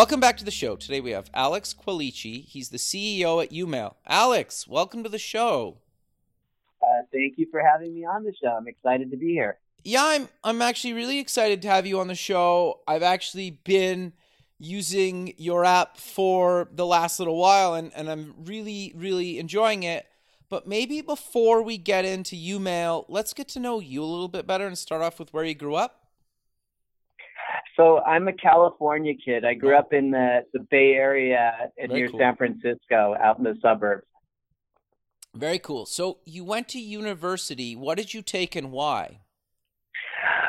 Welcome back to the show. Today we have Alex Quilici. He's the CEO at YouMail. Alex, welcome to the show. Uh, thank you for having me on the show. I'm excited to be here. Yeah, I'm I'm actually really excited to have you on the show. I've actually been using your app for the last little while and, and I'm really, really enjoying it. But maybe before we get into YouMail, let's get to know you a little bit better and start off with where you grew up. So I'm a California kid. I grew up in the, the Bay Area near cool. San Francisco, out in the suburbs. Very cool. So you went to university. What did you take and why?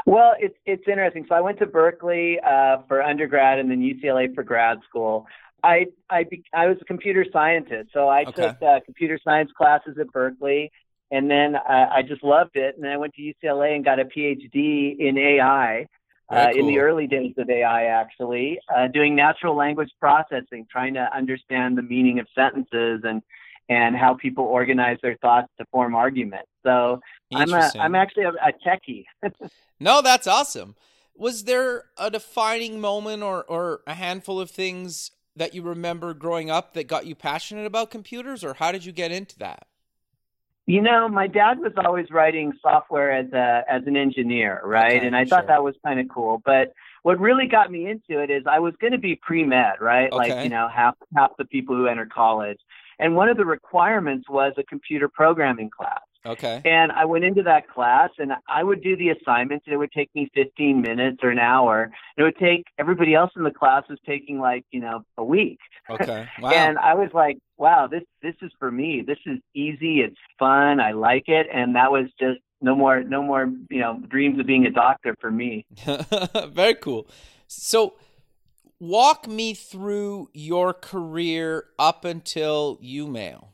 Well, it's it's interesting. So I went to Berkeley uh, for undergrad and then UCLA for grad school. I I I was a computer scientist, so I okay. took uh, computer science classes at Berkeley, and then uh, I just loved it. And then I went to UCLA and got a PhD in AI. Uh, cool. In the early days of AI, actually, uh, doing natural language processing, trying to understand the meaning of sentences and and how people organize their thoughts to form arguments. So I'm a I'm actually a, a techie. no, that's awesome. Was there a defining moment or or a handful of things that you remember growing up that got you passionate about computers, or how did you get into that? You know, my dad was always writing software as a as an engineer, right? Okay, and I sure. thought that was kind of cool. But what really got me into it is I was going to be pre med, right? Okay. Like you know, half half the people who enter college, and one of the requirements was a computer programming class. Okay. And I went into that class and I would do the assignments and it would take me 15 minutes or an hour. And It would take everybody else in the class was taking like, you know, a week. Okay. Wow. and I was like, wow, this this is for me. This is easy, it's fun, I like it and that was just no more no more, you know, dreams of being a doctor for me. Very cool. So walk me through your career up until YouMail.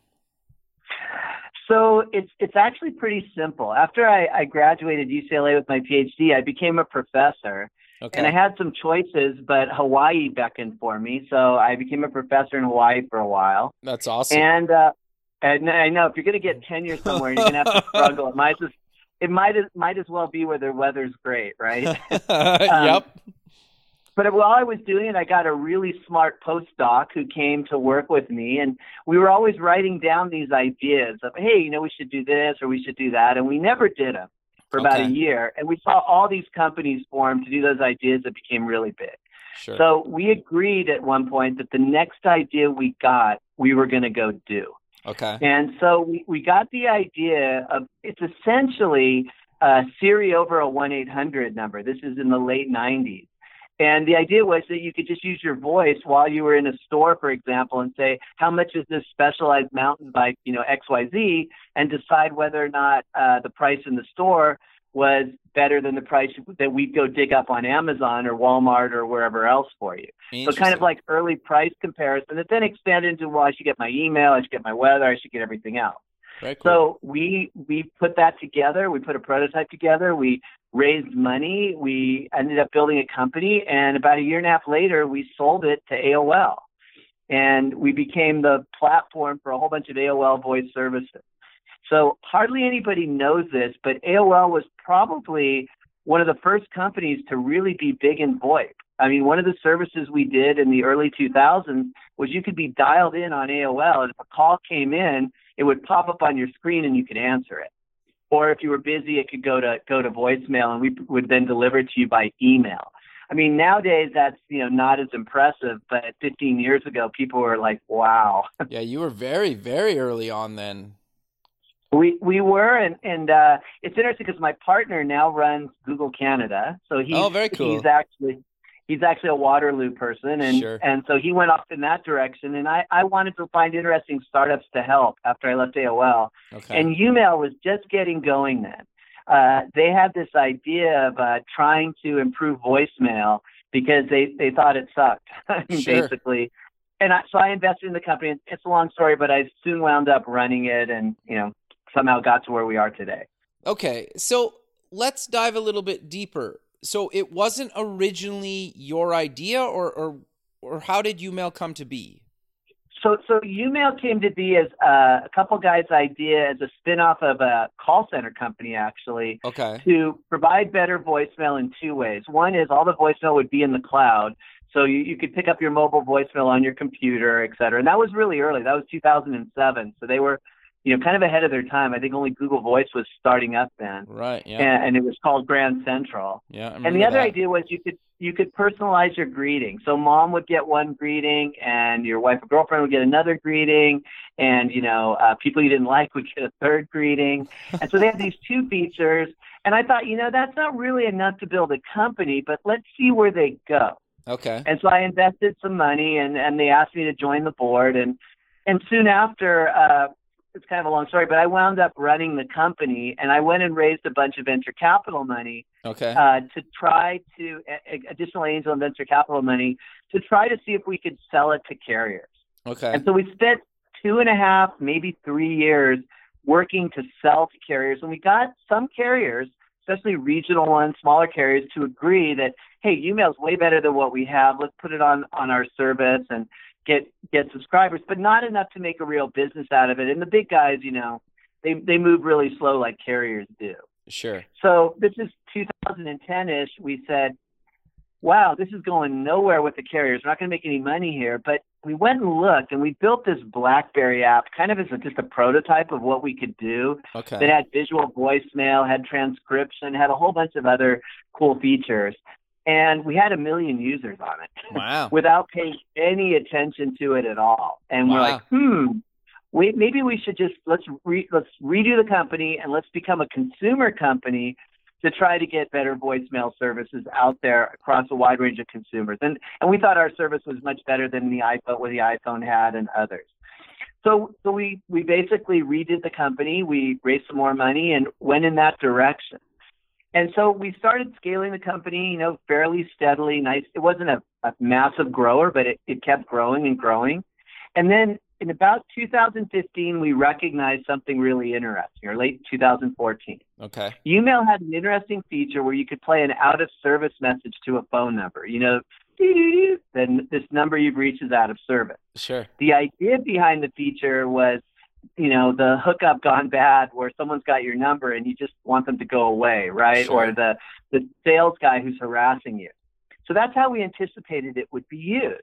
So it's it's actually pretty simple. After I, I graduated UCLA with my PhD, I became a professor. Okay. And I had some choices, but Hawaii beckoned for me, so I became a professor in Hawaii for a while. That's awesome. And uh, and I know if you're going to get tenure somewhere, you're going to have to struggle. It might just it might as might as well be where the weather's great, right? um, yep. But while I was doing it, I got a really smart postdoc who came to work with me, and we were always writing down these ideas of, hey, you know, we should do this or we should do that, and we never did them for about okay. a year. And we saw all these companies form to do those ideas that became really big. Sure. So we agreed at one point that the next idea we got, we were going to go do. Okay. And so we, we got the idea of it's essentially a Siri over a 1 800 number. This is in the late 90s. And the idea was that you could just use your voice while you were in a store, for example, and say, how much is this specialized mountain bike, you know, XYZ, and decide whether or not uh, the price in the store was better than the price that we'd go dig up on Amazon or Walmart or wherever else for you. So kind of like early price comparison that then expanded into, well, I should get my email, I should get my weather, I should get everything else. Cool. So we we put that together. We put a prototype together. We raised money. We ended up building a company, and about a year and a half later, we sold it to AOL, and we became the platform for a whole bunch of AOL voice services. So hardly anybody knows this, but AOL was probably one of the first companies to really be big in VoIP. I mean, one of the services we did in the early 2000s was you could be dialed in on AOL, and if a call came in, it would pop up on your screen and you could answer it or if you were busy, it could go to go to voicemail, and we would then deliver it to you by email. I mean, nowadays that's you know not as impressive, but 15 years ago, people were like, "Wow." yeah, you were very very early on then. We we were, and and uh, it's interesting because my partner now runs Google Canada, so he's oh, very cool. he's actually he's actually a Waterloo person, and sure. and so he went off in that direction. And I I wanted to find interesting startups to help after I left AOL, okay. and YouMail was just getting going then. uh, they had this idea of uh, trying to improve voicemail because they they thought it sucked, Sure. basically. And I, so I invested in the company. It's a long story, but I soon wound up running it, and you know somehow got to where we are today. Okay, so let's dive a little bit deeper. So it wasn't originally your idea, or or or how did YouMail come to be? So, so YouMail came to be as uh, a couple guys' idea as a spin-off of a call center company, actually, Okay. to provide better voicemail in two ways. One is all the voicemail would be in the cloud, so you, you could pick up your mobile voicemail on your computer, et cetera. And that was really early. That was 2007. So they were, you know, kind of ahead of their time. I think only Google Voice was starting up then, Right. Yeah. and, and it was called Grand Central. yeah. And the other that. idea was you could you could personalize your greeting. So mom would get one greeting, and your wife or girlfriend would get another greeting, and you know uh, people you didn't like would get a third greeting. And so they had these two features. And I thought, you know, that's not really enough to build a company, but let's see where they go. Okay. And so I invested some money, and and they asked me to join the board, and and soon after. uh it's kind of a long story, but I wound up running the company, and I went and raised a bunch of venture capital money Okay. uh, to try to additional angel and venture capital money to try to see if we could sell it to carriers. Okay. And so we spent two and a half, maybe three years working to sell to carriers, and we got some carriers, especially regional ones, smaller carriers, to agree that hey, YouMail's way better than what we have. Let's put it on on our service and get get subscribers, but not enough to make a real business out of it. And the big guys, you know, they they move really slow like carriers do. Sure. So this is 2010-ish. We said, "Wow, this is going nowhere with the carriers. We're not going to make any money here." But we went and looked, and we built this BlackBerry app, kind of as a, just a prototype of what we could do. Okay. That had visual voicemail, had transcription, had a whole bunch of other cool features, and we had a million users on it Wow. without paying any attention to it at all. And we're like, hmm, we, maybe we should just let's re, let's redo the company and let's become a consumer company to try to get better voicemail services out there across a wide range of consumers. And and we thought our service was much better than the iPhone what the iPhone had and others. So so we we basically redid the company, we raised some more money and went in that direction. And so we started scaling the company, you know, fairly steadily. Nice. It wasn't a, a massive grower, but it, it kept growing and growing. And then in about 2015, we recognized something really interesting, or late 2014. Okay. YouMail had an interesting feature where you could play an out of service message to a phone number. You know, then this number you've reached is out of service. Sure. The idea behind the feature was, you know, the hookup gone bad where someone's got your number and you just want them to go away, right? Sure. Or the the sales guy who's harassing you. So that's how we anticipated it would be used.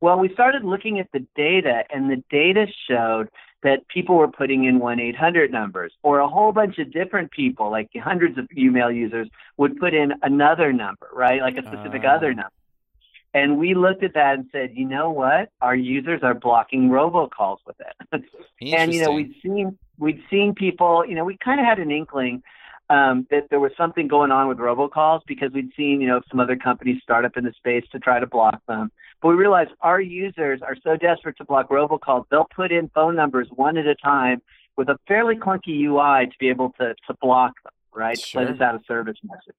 Well, we started looking at the data, and the data showed that people were putting in 1 800 numbers, or a whole bunch of different people, like hundreds of YouMail users, would put in another number, right? Like a specific Ah. other number. And we looked at that and said, you know what? Our users are blocking robocalls with it. and you know, we'd seen we'd seen people, you know, we kind of had an inkling um, that there was something going on with robocalls because we'd seen, you know, some other companies start up in the space to try to block them. But we realized our users are so desperate to block robocalls, they'll put in phone numbers one at a time with a fairly clunky UI to be able to, to block them, right? Sure. Let us out of service message.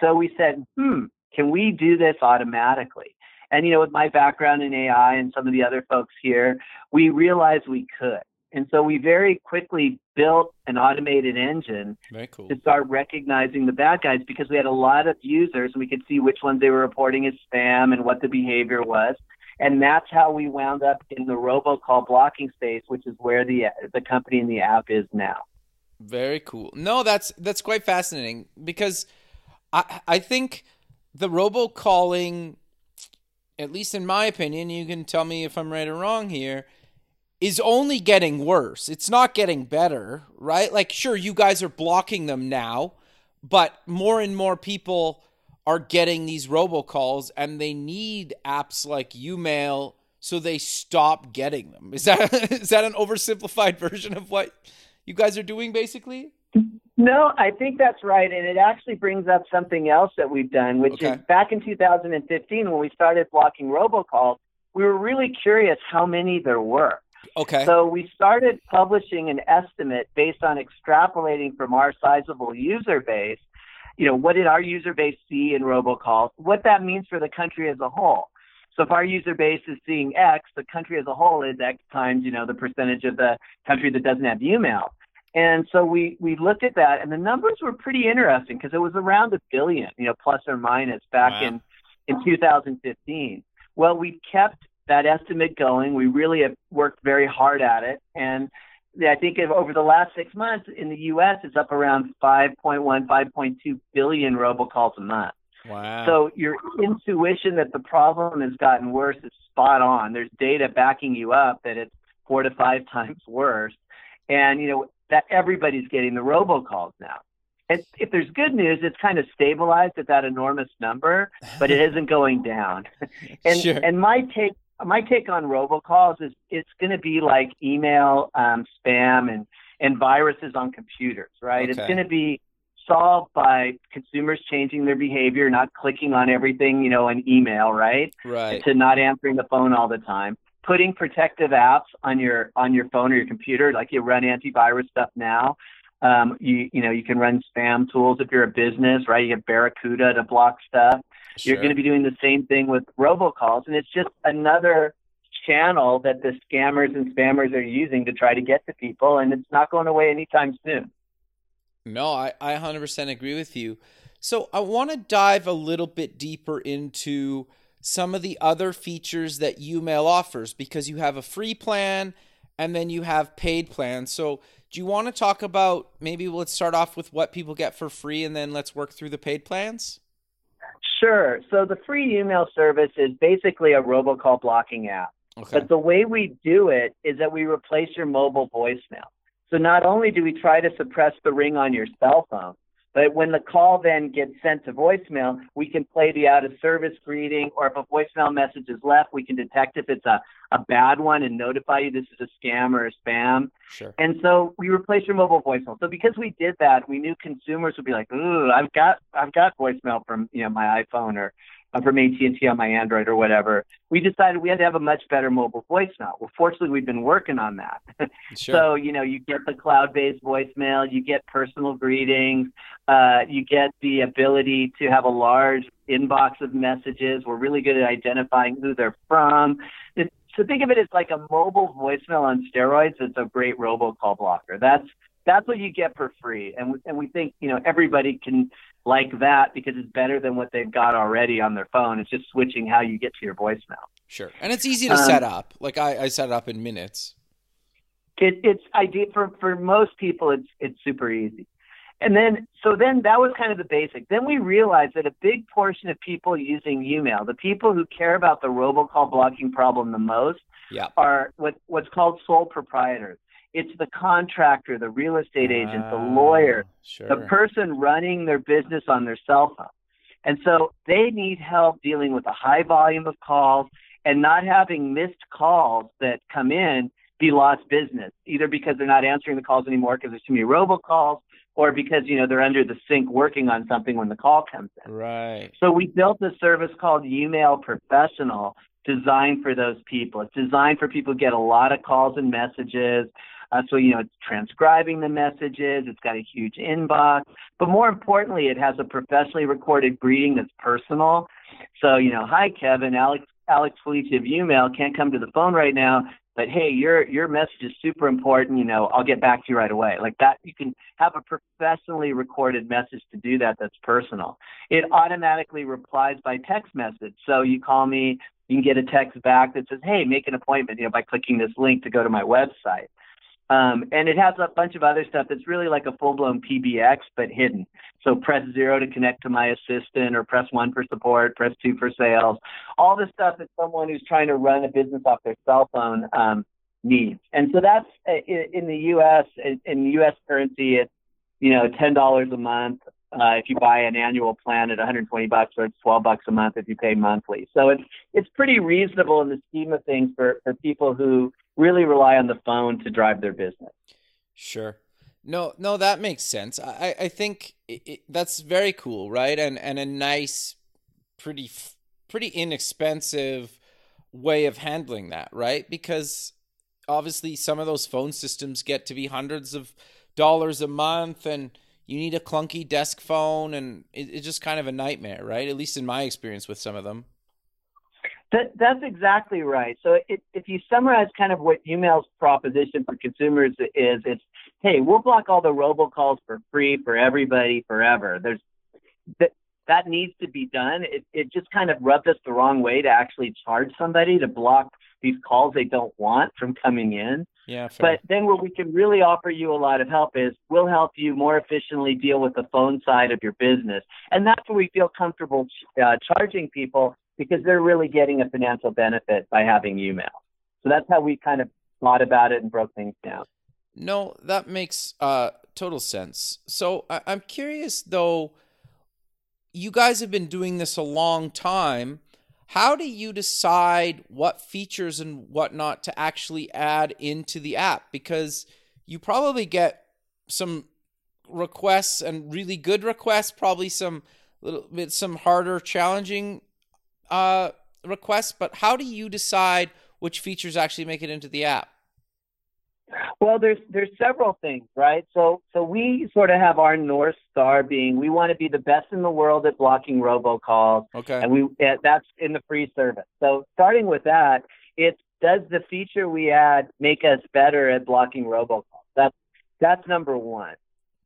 So we said, hmm, can we do this automatically? And, you know, with my background in AI and some of the other folks here, we realized we could. And so we very quickly built an automated engine cool. to start recognizing the bad guys because we had a lot of users and we could see which ones they were reporting as spam and what the behavior was. And that's how we wound up in the robocall blocking space, which is where the the company and the app is now. Very cool. No, that's that's quite fascinating because I I think the robocalling, at least in my opinion, you can tell me if I'm right or wrong here, is only getting worse. It's not getting better, right? Like sure, you guys are blocking them now, but more and more people are getting these robocalls and they need apps like YouMail so they stop getting them. Is that is that an oversimplified version of what you guys are doing basically? No, I think that's right. And it actually brings up something else that we've done, which Okay. is back in 2015 when we started blocking robocalls, we were really curious how many there were. Okay. So we started publishing an estimate based on extrapolating from our sizable user base. You know, what did our user base see in robocalls? What that means for the country as a whole. So if our user base is seeing X, the country as a whole is X times, you know, the percentage of the country that doesn't have YouMail. And so we, we looked at that, and the numbers were pretty interesting because it was around a billion, you know, plus or minus back Wow. in, in 2015. Well, we kept that estimate going. We really have worked very hard at it. And I think over the last six months in the U.S., it's up around 5.1, 5.2 billion robocalls a month. wow. So your intuition that the problem has gotten worse is spot on. There's data backing you up that it's four to five times worse. And, you know, that everybody's getting the robocalls now. And if there's good news, it's kind of stabilized at that enormous number, but it isn't going down. and Sure. and my take my take on robocalls is it's going to be like email um, spam and and viruses on computers, right? It's going to be solved by consumers changing their behavior, not clicking on everything, you know, an email, right? right. To not answering the phone all the time. Putting protective apps on your on your phone or your computer, like you run antivirus stuff now. Um, you you know you can run spam tools if you're a business, right? You have Barracuda to block stuff. You're going to be doing the same thing with robocalls, and it's just another channel that the scammers and spammers are using to try to get to people, and it's not going away anytime soon. No, I, I 100% agree with you. So I want to dive a little bit deeper into some of the other features that Umail offers because you have a free plan and then you have paid plans. So do you want to talk about maybe let's start off with what people get for free and then let's work through the paid plans? Sure. So the free YouMail service is basically a robocall blocking app. Okay. But the way we do it is that we replace your mobile voicemail. So not only do we try to suppress the ring on your cell phone, but when the call then gets sent to voicemail, we can play the out of service greeting, or if a voicemail message is left, we can detect if it's a, a bad one and notify you this is a scam or a spam. Sure. And so we replace your mobile voicemail. So because we did that, we knew consumers would be like, "Ooh, I've got I've got voicemail from you know my iPhone or uh, from AT&T on my Android or whatever." We decided we had to have a much better mobile voicemail. Well, fortunately, we've been working on that. Sure. So you know, you get the cloud-based voicemail, you get personal greetings, uh, you get the ability to have a large inbox of messages. We're really good at identifying who they're from. It, so think of it as like a mobile voicemail on steroids. It's a great robocall blocker. That's that's what you get for free, and we, and we think you know everybody can like that because it's better than what they've got already on their phone. It's just switching how you get to your voicemail. Sure. And it's easy to Um, set up. Like I, I set it up in minutes. It, it's idea for for most people. It's it's super easy. And then so then that was kind of the basic. Then we realized that a big portion of people using YouMail, the people who care about the robocall blocking problem the most, Yeah. are what what's called sole proprietors. It's the contractor, the real estate agent, the Ah, lawyer, Sure. the person running their business on their cell phone. And so they need help dealing with a high volume of calls and not having missed calls that come in be lost business, either because they're not answering the calls anymore because there's too many robocalls or because, you know, they're under the sink working on something when the call comes in. Right. So we built a service called YouMail Professional designed for those people. It's designed for people who get a lot of calls and messages. Uh, so, you know, it's transcribing the messages. It's got a huge inbox. But more importantly, it has a professionally recorded greeting that's personal. So, you know, hi, Kevin, Alex, Alex Quilici of YouMail can't come to the phone right now, but hey, your your message is super important. You know, I'll get back to you right away. Like that, you can have a professionally recorded message to do that. That's personal. It automatically replies by text message. So you call me, you can get a text back that says, "Hey, make an appointment," you know, by clicking this link to go to my website. Um, and it has a bunch of other stuff that's really like a full blown PBX, but hidden. So press zero to connect to my assistant, or press one for support, press two for sales. All the stuff that someone who's trying to run a business off their cell phone um, needs. And so that's uh, in the U.S. in- in U.S. currency, it's you know ten dollars a month uh, if you buy an annual plan at 120 bucks, or it's 12 bucks a month if you pay monthly. So it's it's pretty reasonable in the scheme of things for for people who really rely on the phone to drive their business. Sure. No, no, that makes sense. I, I think it, it, that's very cool, right? And and a nice, pretty, pretty inexpensive way of handling that, right? Because obviously some of those phone systems get to be hundreds of dollars a month and you need a clunky desk phone and it, it's just kind of a nightmare right at least in my experience with some of them that, that's exactly right. So it, if you summarize kind of what YouMail's proposition for consumers is, it's, hey, we'll block all the robocalls for free for everybody forever. There's that that needs to be done. It it just kind of rubbed us the wrong way to actually charge somebody to block these calls they don't want from coming in. Yeah. Fair. But then where we can really offer you a lot of help is we'll help you more efficiently deal with the phone side of your business, and that's where we feel comfortable uh, charging people because they're really getting a financial benefit by having YouMail. So that's how we kind of thought about it and broke things down. No, that makes uh, total sense. So I- I'm curious though, you guys have been doing this a long time. How do you decide what features and whatnot to actually add into the app? Because you probably get some requests and really good requests, probably some little bit some harder, challenging uh, requests, but how do you decide which features actually make it into the app? Well, there's there's several things, right? So so we sort of have our north star being we want to be the best in the world at blocking robocalls. Okay. And we that's in the free service. So starting with that, it's does the feature we add make us better at blocking robocalls? That's that's number one.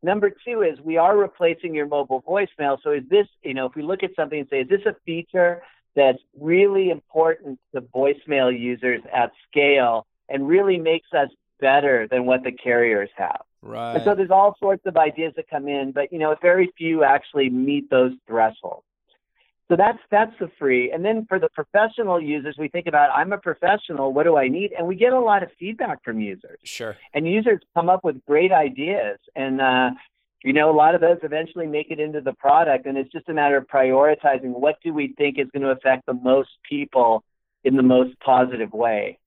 Number two is we are replacing your mobile voicemail. So is this, you know, if we look at something and say, is this a feature that's really important to voicemail users at scale and really makes us better than what the carriers have. Right. And so there's all sorts of ideas that come in, but you know, very few actually meet those thresholds. So that's that's the free. And then for the professional users, we think about I'm a professional, what do I need? And we get a lot of feedback from users. Sure. And users come up with great ideas. And uh, you know, a lot of those eventually make it into the product, and it's just a matter of prioritizing what do we think is going to affect the most people in the most positive way.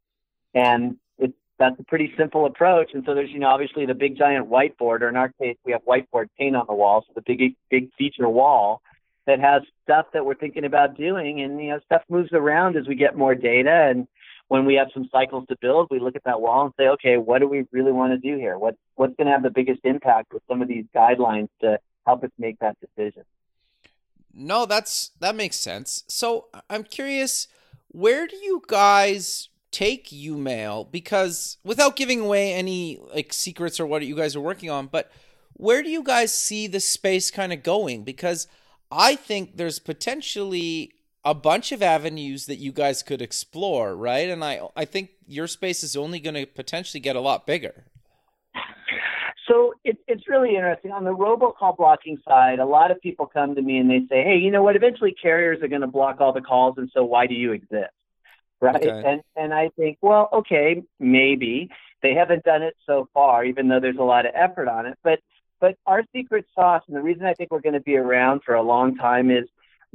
And it's that's a pretty simple approach. And so there's, you know, obviously the big giant whiteboard, or in our case, we have whiteboard paint on the wall, so the big big feature wall that has stuff that we're thinking about doing, and you know, stuff moves around as we get more data and when we have some cycles to build, we look at that wall and say, okay, what do we really want to do here? What what's going to have the biggest impact with some of these guidelines to help us make that decision? No, that's that makes sense. So I'm curious, where do you guys take YouMail? Because without giving away any like secrets or what you guys are working on, but where do you guys see the space kind of going? Because I think there's potentially a bunch of avenues that you guys could explore, right? And I I think your space is only going to potentially get a lot bigger. So it, it's really interesting. On the robocall blocking side, a lot of people come to me and they say, "Hey, you know what? Eventually, carriers are going to block all the calls, and so why do you exist?" Right? Okay. And and I think, well, okay, maybe they haven't done it so far, even though there's a lot of effort on it. But but our secret sauce, and the reason I think we're going to be around for a long time is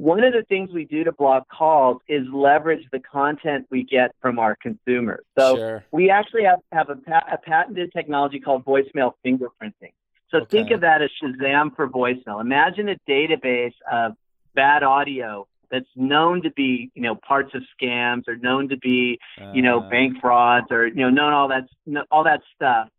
one of the things we do to block calls is leverage the content we get from our consumers. So Sure. we actually have, have a, a patented technology called voicemail fingerprinting. So Okay. think of that as Shazam for voicemail. Imagine a database of bad audio that's known to be, you know, parts of scams or known to be, you know, Uh, bank frauds or, you know, known all that, all that stuff.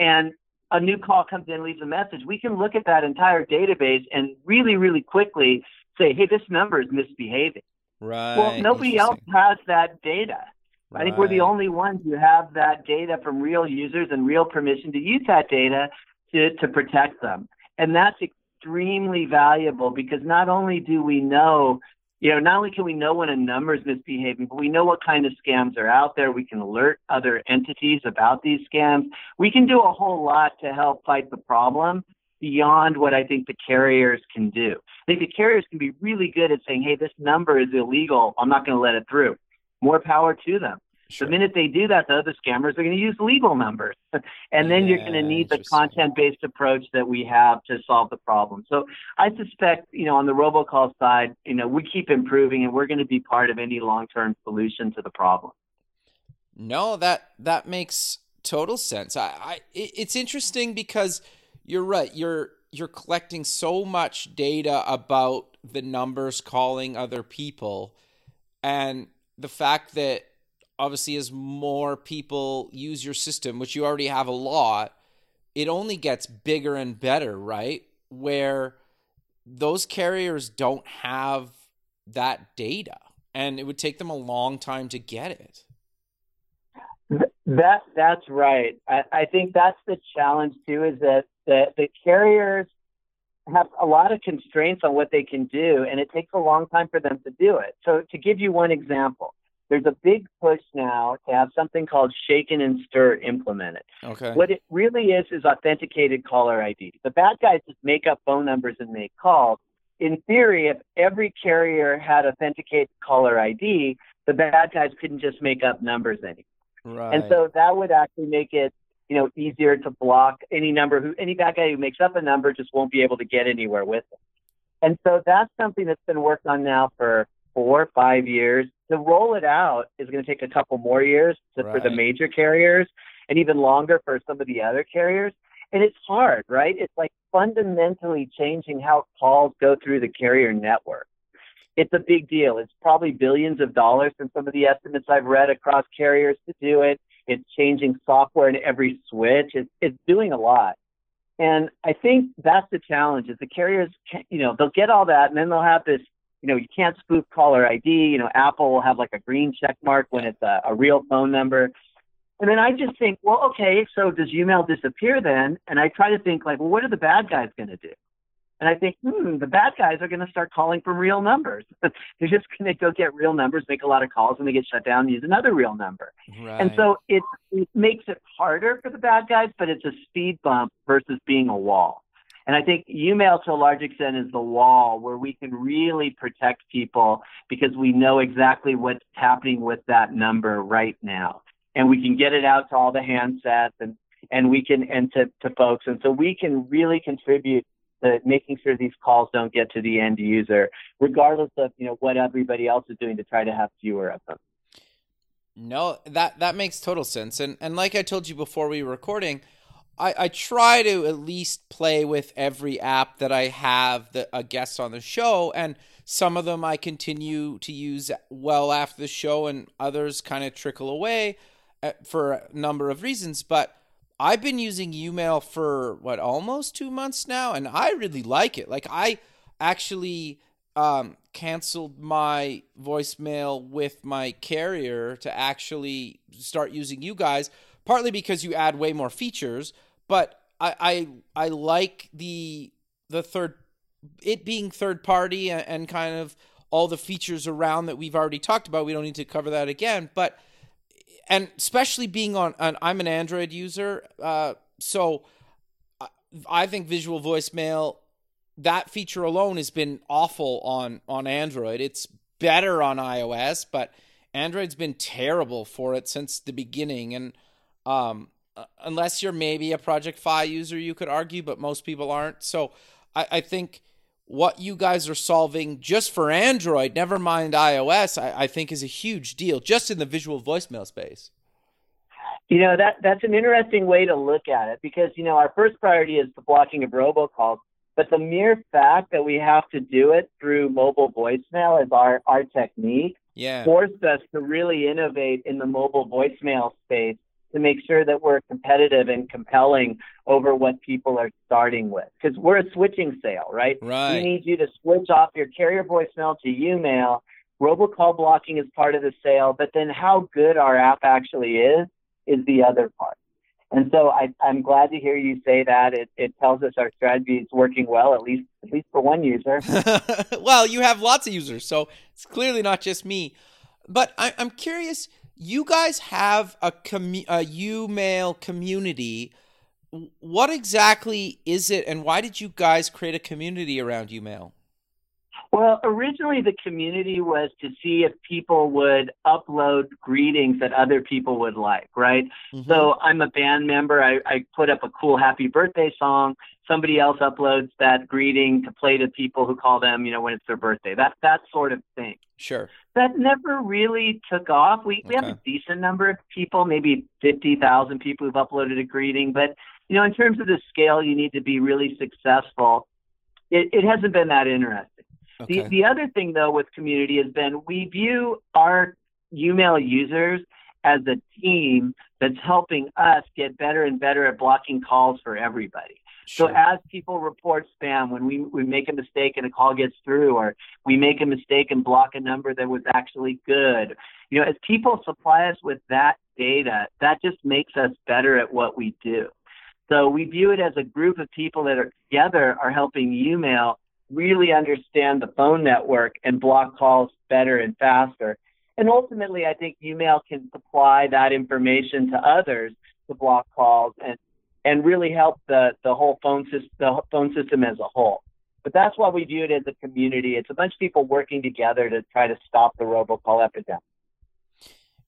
And a new call comes in, leaves a message. We can look at that entire database and really, really quickly say, hey, this number is misbehaving. Right. Well, nobody else has that data. I think we're the only ones who have that data from real users and real permission to use that data to, to protect them. And that's extremely valuable because not only do we know, you know, not only can we know when a number is misbehaving, but we know what kind of scams are out there. We can alert other entities about these scams. We can do a whole lot to help fight the problem beyond what I think the carriers can do. I think the carriers can be really good at saying, hey, this number is illegal. I'm not going to let it through. More power to them. Sure. The minute they do that, though, the scammers are going to use legal numbers. and then you're going to need the content based approach that we have to solve the problem. So I suspect, you know, on the robocall side, you know, we keep improving and we're going to be part of any long term solution to the problem. No, that that makes total sense. I, I it's interesting because you're right. You're you're collecting so much data about the numbers calling other people and the fact that obviously as more people use your system, which you already have a lot, it only gets bigger and better, right? Where those carriers don't have that data and it would take them a long time to get it. That that's right. I, I think that's the challenge too. Is that the the carriers have a lot of constraints on what they can do, and it takes a long time for them to do it. So to give you one example, there's a big push now to have something called shaken and stir implemented. Okay. What it really is is authenticated caller ID. The bad guys just make up phone numbers and make calls. In theory, if every carrier had authenticated caller ID, the bad guys couldn't just make up numbers anymore. Right. And so that would actually make it, you know, easier to block any number who any bad guy who makes up a number just won't be able to get anywhere with it. And so that's something that's been worked on now for four or five years. To roll it out is going to take a couple more years to, for the major carriers and even longer for some of the other carriers. And it's hard, right? It's like fundamentally changing how calls go through the carrier network. It's a big deal. It's probably billions of dollars from some of the estimates I've read across carriers to do it. It's changing software in every switch. It's, it's doing a lot. And I think that's the challenge is the carriers, can, you know, they'll get all that and then they'll have this, you know, you can't spoof caller ID. You know, Apple will have like a green check mark when it's a, a real phone number. And then I just think, well, okay, so does YouMail disappear then? And I try to think like, well, what are the bad guys going to do? And I think, hmm, the bad guys are going to start calling from real numbers. They're just going to go get real numbers, make a lot of calls, and they get shut down and use another real number. right. And so it, it makes it harder for the bad guys, but it's a speed bump versus being a wall. And I think YouMail to a large extent is the wall where we can really protect people because we know exactly what's happening with that number right now. And we can get it out to all the handsets and, and we can, and to, to folks. And so we can really contribute to making sure these calls don't get to the end user, regardless of, you know, what everybody else is doing to try to have fewer of them. No, that that makes total sense. And and like I told you before we were recording, I, I try to at least play with every app that I have the, a guest on the show, and some of them I continue to use well after the show, and others kind of trickle away uh, for a number of reasons. But I've been using YouMail for what almost two months now, and I really like it. Like I actually um, canceled my voicemail with my carrier to actually start using you guys. Partly because you add way more features, but I I, I like the the third it being third party and, and kind of all the features around that we've already talked about. We don't need to cover that again, but and especially being on, I'm an Android user, uh, so I- I think visual voicemail that feature alone has been awful on on Android. It's better on iOS, but Android's been terrible for it since the beginning. And um, uh, unless you're maybe a Project Fi user, you could argue, but most people aren't. So I, I think what you guys are solving just for Android, never mind iOS, I, I think is a huge deal just in the visual voicemail space. You know, that that's an interesting way to look at it because, you know, our first priority is the blocking of robocalls, but the mere fact that we have to do it through mobile voicemail as our, our technique Yeah. forced us to really innovate in the mobile voicemail space to make sure that we're competitive and compelling over what people are starting with. Because we're a switching sale, right? Right. We need you to switch off your carrier voicemail to YouMail. Robocall blocking is part of the sale, but then how good our app actually is is the other part. And so I, I'm glad to hear you say that. It, it tells us our strategy is working well, at least at least for one user. well, you have lots of users, so it's clearly not just me. But I, I'm curious. You guys have a commu- a YouMail community. What exactly is it, and why did you guys create a community around YouMail? Well, originally the community was to see if people would upload greetings that other people would like, right? Mm-hmm. So I'm a band member. I, I put up a cool happy birthday song. Somebody else uploads that greeting to play to people who call them, you know, when it's their birthday. That that sort of thing. Sure. That never really took off. We we have a decent number of people, maybe fifty thousand people who've uploaded a greeting, but you know, in terms of the scale you need to be really successful, it, it hasn't been that interesting. Okay. The, the other thing, though, with community has been we view our YouMail users as a team that's helping us get better and better at blocking calls for everybody. Sure. So as people report spam, when we, we make a mistake and a call gets through, or we make a mistake and block a number that was actually good, you know, as people supply us with that data, that just makes us better at what we do. So we view it as a group of people that are together are helping YouMail really understand the phone network and block calls better and faster. And ultimately, I think YouMail can supply that information to others to block calls and and really help the the whole phone system the phone system as a whole. But that's why we view it as a community. It's a bunch of people working together to try to stop the robocall epidemic.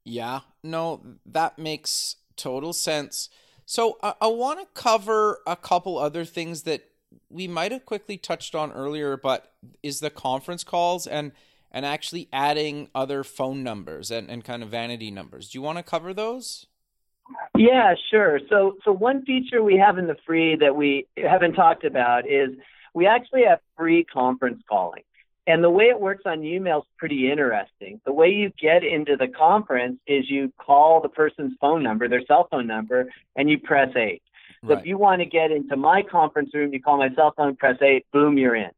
Yeah, no, that makes total sense. So I, I want to cover a couple other things that we might have quickly touched on earlier, but is the conference calls and and actually adding other phone numbers and, and kind of vanity numbers. Do you want to cover those? Yeah, sure. So so one feature we have in the free that we haven't talked about is we actually have free conference calling. And the way it works on YouMail is pretty interesting. The way you get into the conference is you call the person's phone number, their cell phone number, and you press 8. So right. if you want to get into my conference room, you call my cell phone, press 8, boom, you're in.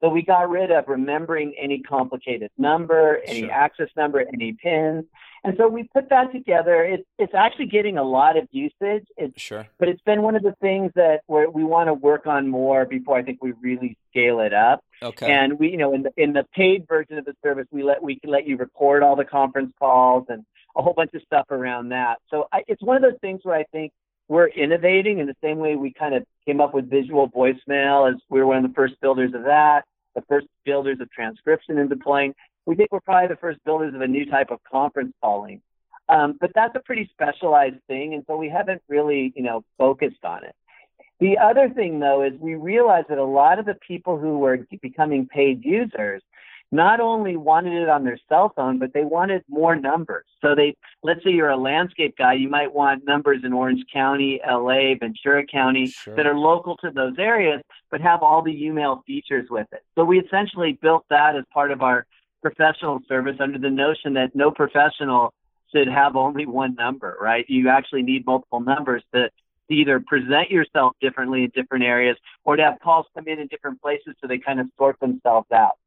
So we got rid of remembering any complicated number, any sure. access number, any pins. And so we put that together. It's it's actually getting a lot of usage. It's, sure. But it's been one of the things that we want to work on more before I think we really scale it up. Okay. And we, you know, in the in the paid version of the service, we let we can let you record all the conference calls and a whole bunch of stuff around that. So I, it's one of those things where I think we're innovating in the same way we kind of came up with visual voicemail as we were one of the first builders of that, the first builders of transcription and deploying. We think we're probably the first builders of a new type of conference calling. Um, but that's a pretty specialized thing, and so we haven't really, you know, focused on it. The other thing, though, is we realized that a lot of the people who were becoming paid users not only wanted it on their cell phone, but they wanted more numbers. So they, let's say you're a landscape guy, you might want numbers in Orange County, LA, Ventura County sure. that are local to those areas, but have all the YouMail features with it. So we essentially built that as part of our professional service under the notion that no professional should have only one number, right? You actually need multiple numbers to either present yourself differently in different areas or to have calls come in in different places so they kind of sort themselves out.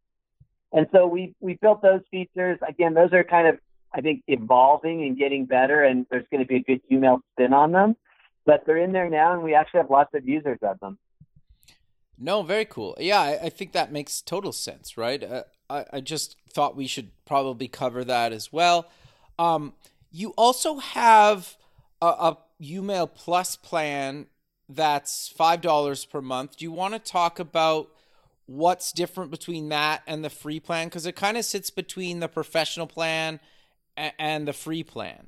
And so we we built those features. Again, those are kind of I think evolving and getting better, and there's going to be a good YouMail spin on them. But they're in there now, and we actually have lots of users of them. No, very cool. Yeah, I, I think that makes total sense, right? Uh, I, I just thought we should probably cover that as well. Um, you also have a, a YouMail Plus plan that's five dollars per month. Do you want to talk about what's different between that and the free plan because it kind of sits between the professional plan and the free plan.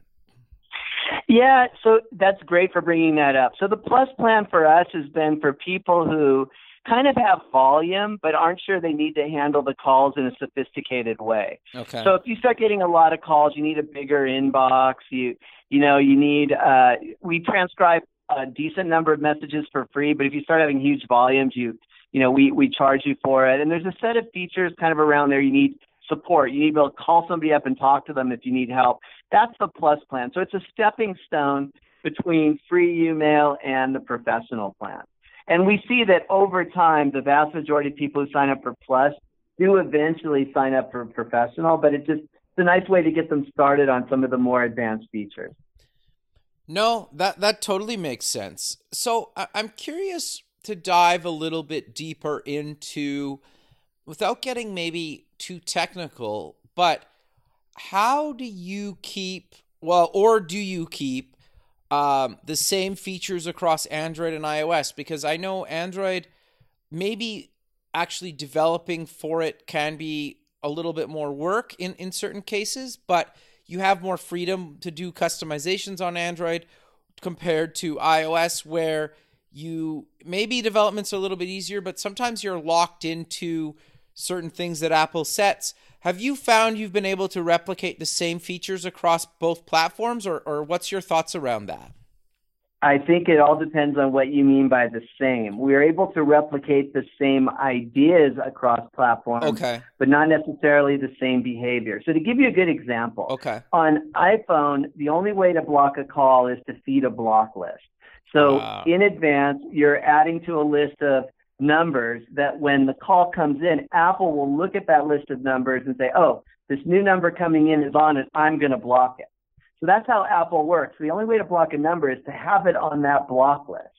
Yeah, so that's great for bringing that up. So the plus plan for us has been for people who kind of have volume but aren't sure they need to handle the calls in a sophisticated way. Okay. So if you start getting a lot of calls, you need a bigger inbox. You you know you need uh, we transcribe a decent number of messages for free, but if you start having huge volumes, you you know, we, we charge you for it. And there's a set of features kind of around there. You need support. You need to be able to call somebody up and talk to them if you need help. That's the plus plan. So it's a stepping stone between free YouMail and the professional plan. And we see that over time, the vast majority of people who sign up for plus do eventually sign up for professional, but it just it's a nice way to get them started on some of the more advanced features. No, that that totally makes sense. So I, I'm curious to dive a little bit deeper into, without getting maybe too technical, but how do you keep, well, or do you keep um, the same features across Android and iOS? Because I know Android, maybe actually developing for it can be a little bit more work in, in certain cases, but you have more freedom to do customizations on Android compared to iOS, where you maybe development's a little bit easier, but sometimes you're locked into certain things that Apple sets. Have you found you've been able to replicate the same features across both platforms, or, or what's your thoughts around that? I think it all depends on what you mean by the same. We're able to replicate the same ideas across platforms, Okay. but not necessarily the same behavior. So to give you a good example, Okay. on iPhone, the only way to block a call is to feed a block list. So Wow. in advance, you're adding to a list of numbers that when the call comes in, Apple will look at that list of numbers and say, oh, this new number coming in is on it. I'm going to block it. So that's how Apple works. The only way to block a number is to have it on that block list.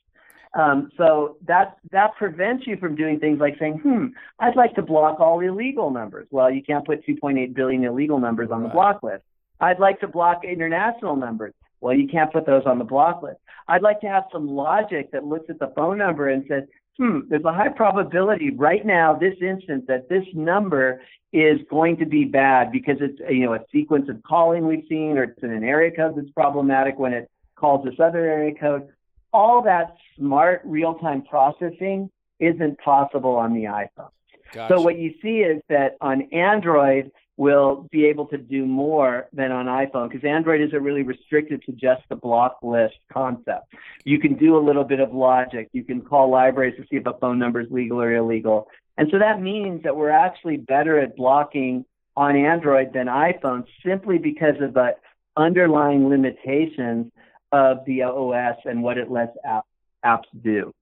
Um, so that that prevents you from doing things like saying, "Hmm, I'd like to block all illegal numbers." Well, you can't put 2.8 billion illegal numbers on the block list. I'd like to block international numbers. Well, you can't put those on the block list. I'd like to have some logic that looks at the phone number and says, "Hmm, there's a high probability right now, this instant, that this number is going to be bad because it's you know a sequence of calling we've seen, or it's in an area code that's problematic when it calls this other area code." All that smart real-time processing isn't possible on the iPhone. Gotcha. So what you see is that on Android, we'll be able to do more than on iPhone because Android isn't really restricted to just the block list concept. You can do a little bit of logic. You can call libraries to see if a phone number is legal or illegal. And so that means that we're actually better at blocking on Android than iPhone simply because of the underlying limitations of the OS and what it lets app, apps do.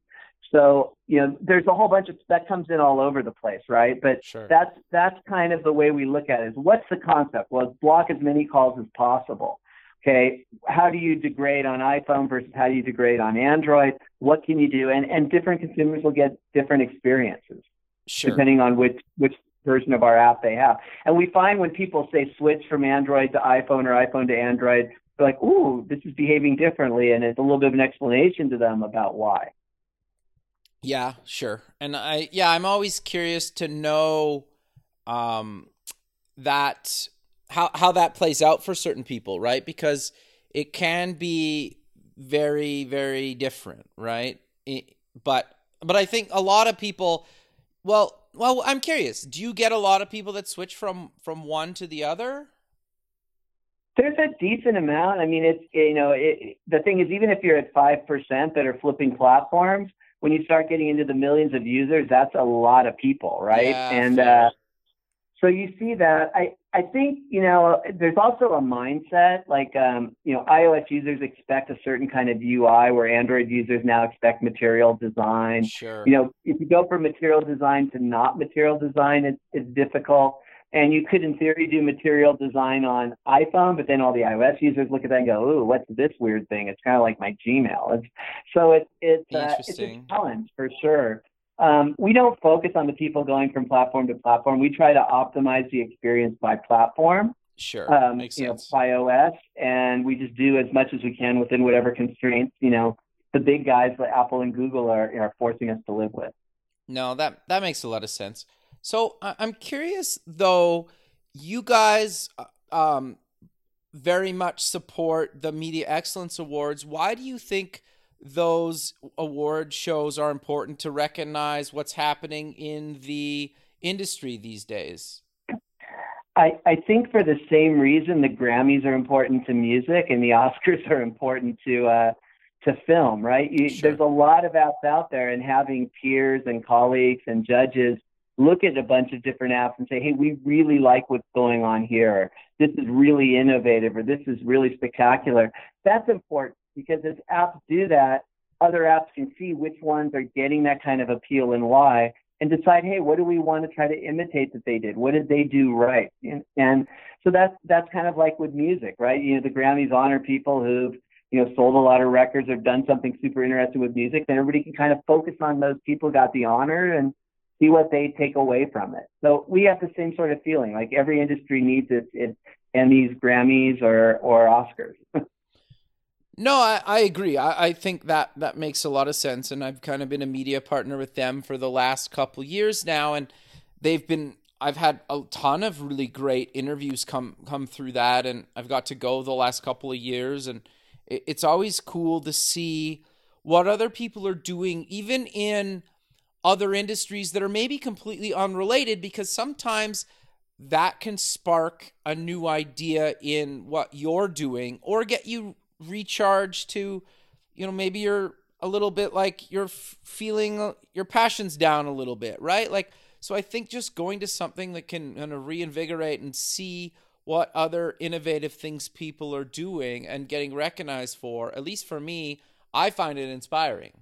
So, you know, there's a whole bunch of that comes in all over the place, right? But Sure. that's that's kind of the way we look at it. Is what's the concept? Well, block as many calls as possible. Okay, how do you degrade on iPhone versus how do you degrade on Android? What can you do? And and different consumers will get different experiences Sure. depending on which which version of our app they have. And we find when people say switch from Android to iPhone or iPhone to Android, they're like, "Ooh, this is behaving differently," and it's a little bit of an explanation to them about why. Yeah, sure. And I yeah, I'm always curious to know um that how how that plays out for certain people, right? Because it can be very very different, right? It- but but I think a lot of people well, well, I'm curious. Do you get a lot of people that switch from from one to the other? There's a decent amount. I mean, it's you know, it, the thing is, even if you're at five percent that are flipping platforms, when you start getting into the millions of users, that's a lot of people, right? Yeah, and uh, so you see that. I I think you know, there's also a mindset like um, you know, iOS users expect a certain kind of UI, where Android users now expect material design. Sure. You know, if you go from material design to not material design, it's it's difficult. And you could, in theory, do material design on iPhone, but then all the iOS users look at that and go, "Ooh, what's this weird thing?" It's kind of like my Gmail. It's, so it's it's uh, it's a challenge for sure. Um, we don't focus on the people going from platform to platform. We try to optimize the experience by platform, Sure. um, Makes you know, sense. by OS, and we just do as much as we can within whatever constraints you know the big guys like Apple and Google are are forcing us to live with. No, that that makes a lot of sense. So I'm curious though, you guys uh, um very much support the Media Excellence Awards. Why do you think those award shows are important to recognize what's happening in the industry these days? I, I think for the same reason the Grammys are important to music and the Oscars are important to uh, to film, right? You, Sure. There's a lot of apps out there, and having peers and colleagues and judges look at a bunch of different apps and say, "Hey, we really like what's going on here. This is really innovative, or this is really spectacular." That's important because as apps do that, other apps can see which ones are getting that kind of appeal and why, and decide, hey, what do we want to try to imitate that they did? What did they do right? And, and so that's that's kind of like with music, right? You know, the Grammys honor people who've you know sold a lot of records or done something super interesting with music. Then everybody can kind of focus on those people got the honor and see what they take away from it. So we have the same sort of feeling. Like every industry needs its, its Emmys, Grammys, or or Oscars. No, I, I agree. I, I think that that makes a lot of sense, and I've kind of been a media partner with them for the last couple years now, and they've been. I've had a ton of really great interviews come come through that, and I've got to go the last couple of years, and it, it's always cool to see what other people are doing, even in other industries that are maybe completely unrelated, because sometimes that can spark a new idea in what you're doing or get you recharged to you know, maybe you're a little bit like you're feeling uh, your passion's down a little bit, right? Like, so I think just going to something that can kind of reinvigorate and see what other innovative things people are doing and getting recognized for, at least for me, I find it inspiring.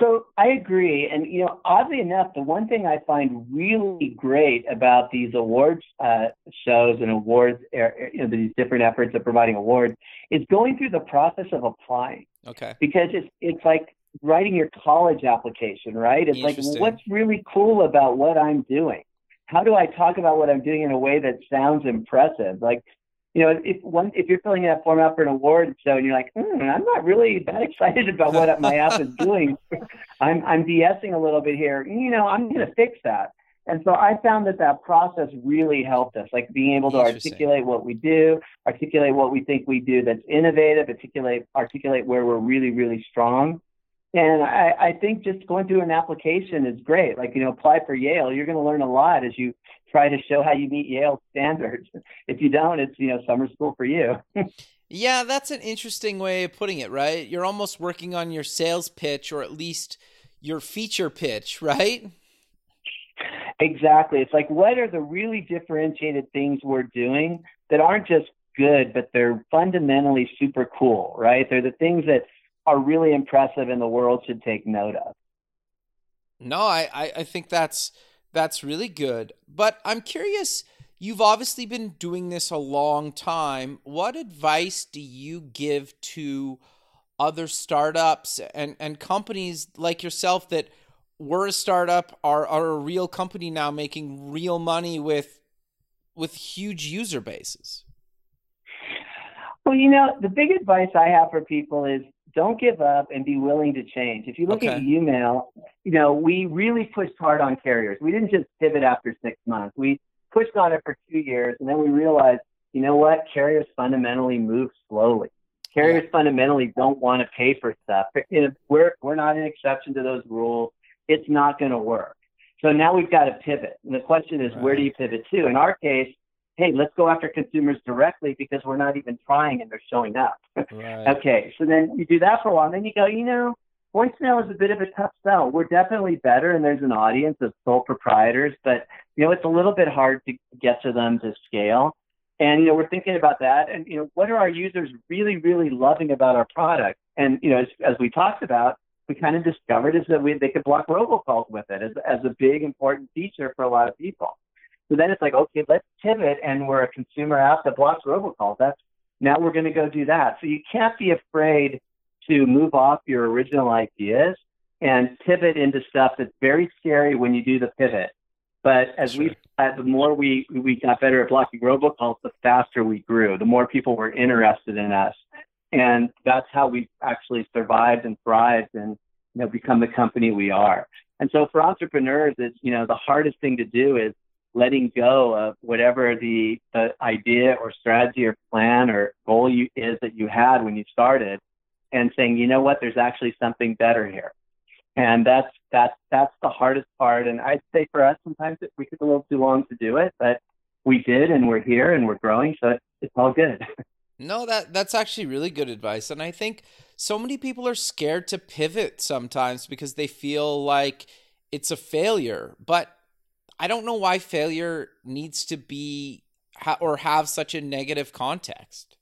So I agree, and you know, oddly enough, the one thing I find really great about these awards uh, shows and awards, er, you know, these different efforts of providing awards, is going through the process of applying. Okay. Because it's it's like writing your college application, right? It's like what's really cool about what I'm doing. How do I talk about what I'm doing in a way that sounds impressive? Like you know, if one if you're filling that form out for an award show and you're like, mm, I'm not really that excited about what my app is doing, I'm I'm de-essing a little bit here. You know, I'm going to fix that. And so I found that that process really helped us, like being able to articulate what we do, articulate what we think we do that's innovative, articulate articulate where we're really really strong. And I, I think just going through an application is great. Like, you know, apply for Yale, you're going to learn a lot as you try to show how you meet Yale standards. If you don't, it's, you know, summer school for you. yeah, that's an interesting way of putting it, right? You're almost working on your sales pitch or at least your feature pitch, right? Exactly. It's like, what are the really differentiated things we're doing that aren't just good, but they're fundamentally super cool, right? They're the things that are really impressive and the world should take note of. No, I, I think that's that's really good. But I'm curious, you've obviously been doing this a long time. What advice do you give to other startups and, and companies like yourself that were a startup are, are a real company now making real money with with huge user bases? Well, you know, the big advice I have for people is don't give up and be willing to change. If you look okay. at YouMail, you know, we really pushed hard on carriers. We didn't just pivot after six months. We pushed on it for two years, and then we realized, you know what? Carriers fundamentally move slowly. Carriers yeah. fundamentally don't want to pay for stuff. We're we're not an exception to those rules. It's not going to work. So now we've got to pivot. And the question is, right. where do you pivot to? In our case, hey, let's go after consumers directly because we're not even trying and they're showing up. Right. okay, so then you do that for a while, and then you go, you know, voicemail is a bit of a tough sell. We're definitely better, and there's an audience of sole proprietors, but you know, it's a little bit hard to get to them to scale. And you know, we're thinking about that, and you know, what are our users really, really loving about our product? And you know, as, as we talked about, we kind of discovered is that we they could block robocalls with it as as a big important feature for a lot of people. So then it's like, okay, let's pivot, and we're a consumer app that blocks robocalls. That's now we're going to go do that. So you can't be afraid to move off your original ideas and pivot into stuff that's very scary when you do the pivot. But as sure. we said, the more we we got better at blocking robocalls, the faster we grew. The more people were interested in us, and that's how we actually survived and thrived and you know become the company we are. And so for entrepreneurs, it's you know the hardest thing to do is letting go of whatever the, the idea or strategy or plan or goal you, is that you had when you started and saying, you know what, there's actually something better here. And that's, that's, that's the hardest part. And I'd say for us, sometimes it, we took a little too long to do it, but we did and we're here and we're growing. So it's, it's all good. No, that that's actually really good advice. And I think so many people are scared to pivot sometimes because they feel like it's a failure. But I don't know why failure needs to be ha- or have such a negative context.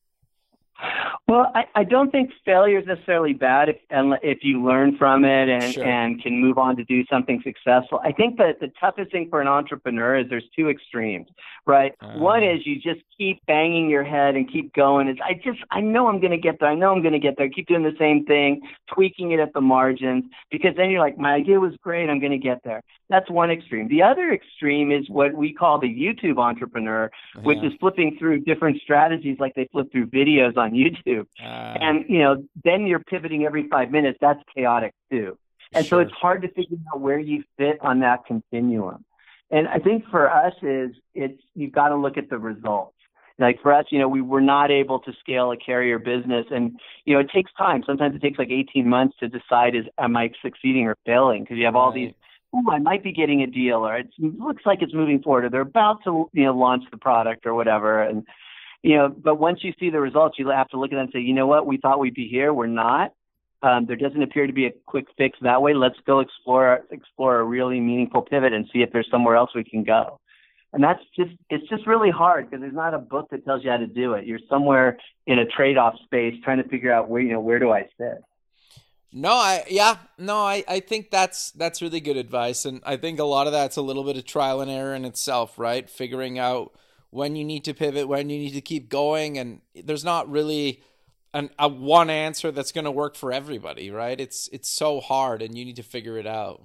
Well, I, I don't think failure is necessarily bad if if you learn from it and, sure. and can move on to do something successful. I think that the toughest thing for an entrepreneur is there's two extremes, right? Uh, One is you just keep banging your head and keep going. It's I just I know I'm going to get there. I know I'm going to get there. Keep doing the same thing, tweaking it at the margins because then you're like, my idea was great. I'm going to get there. That's one extreme. The other extreme is what we call the YouTube entrepreneur, which is flipping through different strategies like they flip through videos on YouTube. Uh, and, you know, then you're pivoting every five minutes. That's chaotic too. And sure. so it's hard to figure out where you fit on that continuum. And I think for us is it's you've got to look at the results. Like for us, you know, we were not able to scale a carrier business and you know, it takes time. Sometimes it takes like 18 months to decide is am I succeeding or failing because you have all right. these oh, I might be getting a deal, or it looks like it's moving forward, or they're about to, you know, launch the product or whatever. And you know, but once you see the results, you have to look at them and say, you know what, we thought we'd be here, we're not. Um, there doesn't appear to be a quick fix that way. Let's go explore explore a really meaningful pivot and see if there's somewhere else we can go. And that's just it's just really hard because there's not a book that tells you how to do it. You're somewhere in a trade-off space trying to figure out where you know where do I sit. No, I yeah, no, I, I think that's that's really good advice, and I think a lot of that's a little bit of trial and error in itself, right? Figuring out when you need to pivot, when you need to keep going, and there's not really an, a one answer that's going to work for everybody, right? It's it's so hard, and you need to figure it out.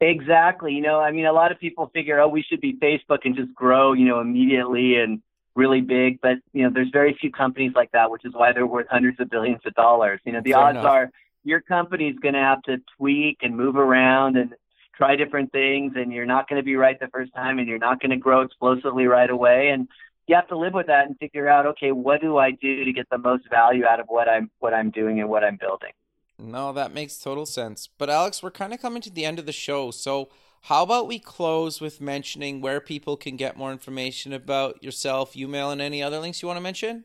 Exactly. You know, I mean, a lot of people figure, oh, we should be Facebook and just grow, you know, immediately and really big. But you know, there's very few companies like that, which is why they're worth hundreds of billions of dollars. You know, the Fair odds enough. are your company's going to have to tweak and move around and try different things, and you're not going to be right the first time, and you're not going to grow explosively right away, and you have to live with that and figure out okay what do i do to get the most value out of what i'm what i'm doing and what i'm building? No that makes total sense. But alex we're kind of coming to the end of the show. So how about we close with mentioning where people can get more information about yourself YouMail and any other links you want to mention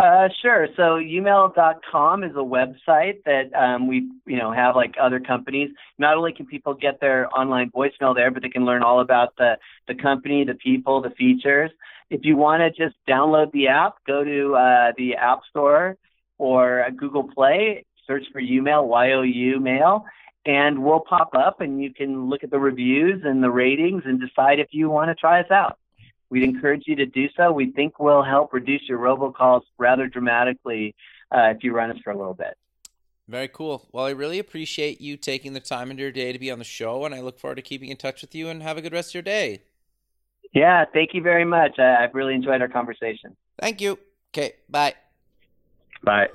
uh, sure. So youmail.com is a website that um, we, you know, have like other companies. Not only can people get their online voicemail there, but they can learn all about the the company, the people, the features. If you want to just download the app, go to uh, the App Store or Google Play, search for YouMail, Y-O-U Mail, and we'll pop up, and you can look at the reviews and the ratings and decide if you want to try us out. We'd encourage you to do so. We think will help reduce your robocalls rather dramatically uh, if you run us for a little bit. Very cool. Well, I really appreciate you taking the time in your day to be on the show, and I look forward to keeping in touch with you. And have a good rest of your day. Yeah, thank you very much. I, I've really enjoyed our conversation. Thank you. Okay, bye. Bye.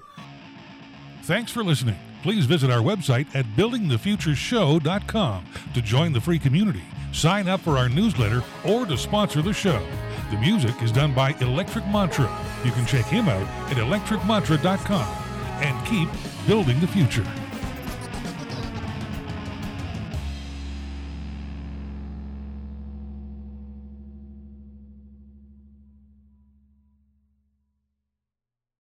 Thanks for listening. Please visit our website at buildingthefutureshow.com to join the free community sign up for our newsletter, or to sponsor the show. The music is done by Electric Mantra. You can check him out at electricmantra.com and keep building the future.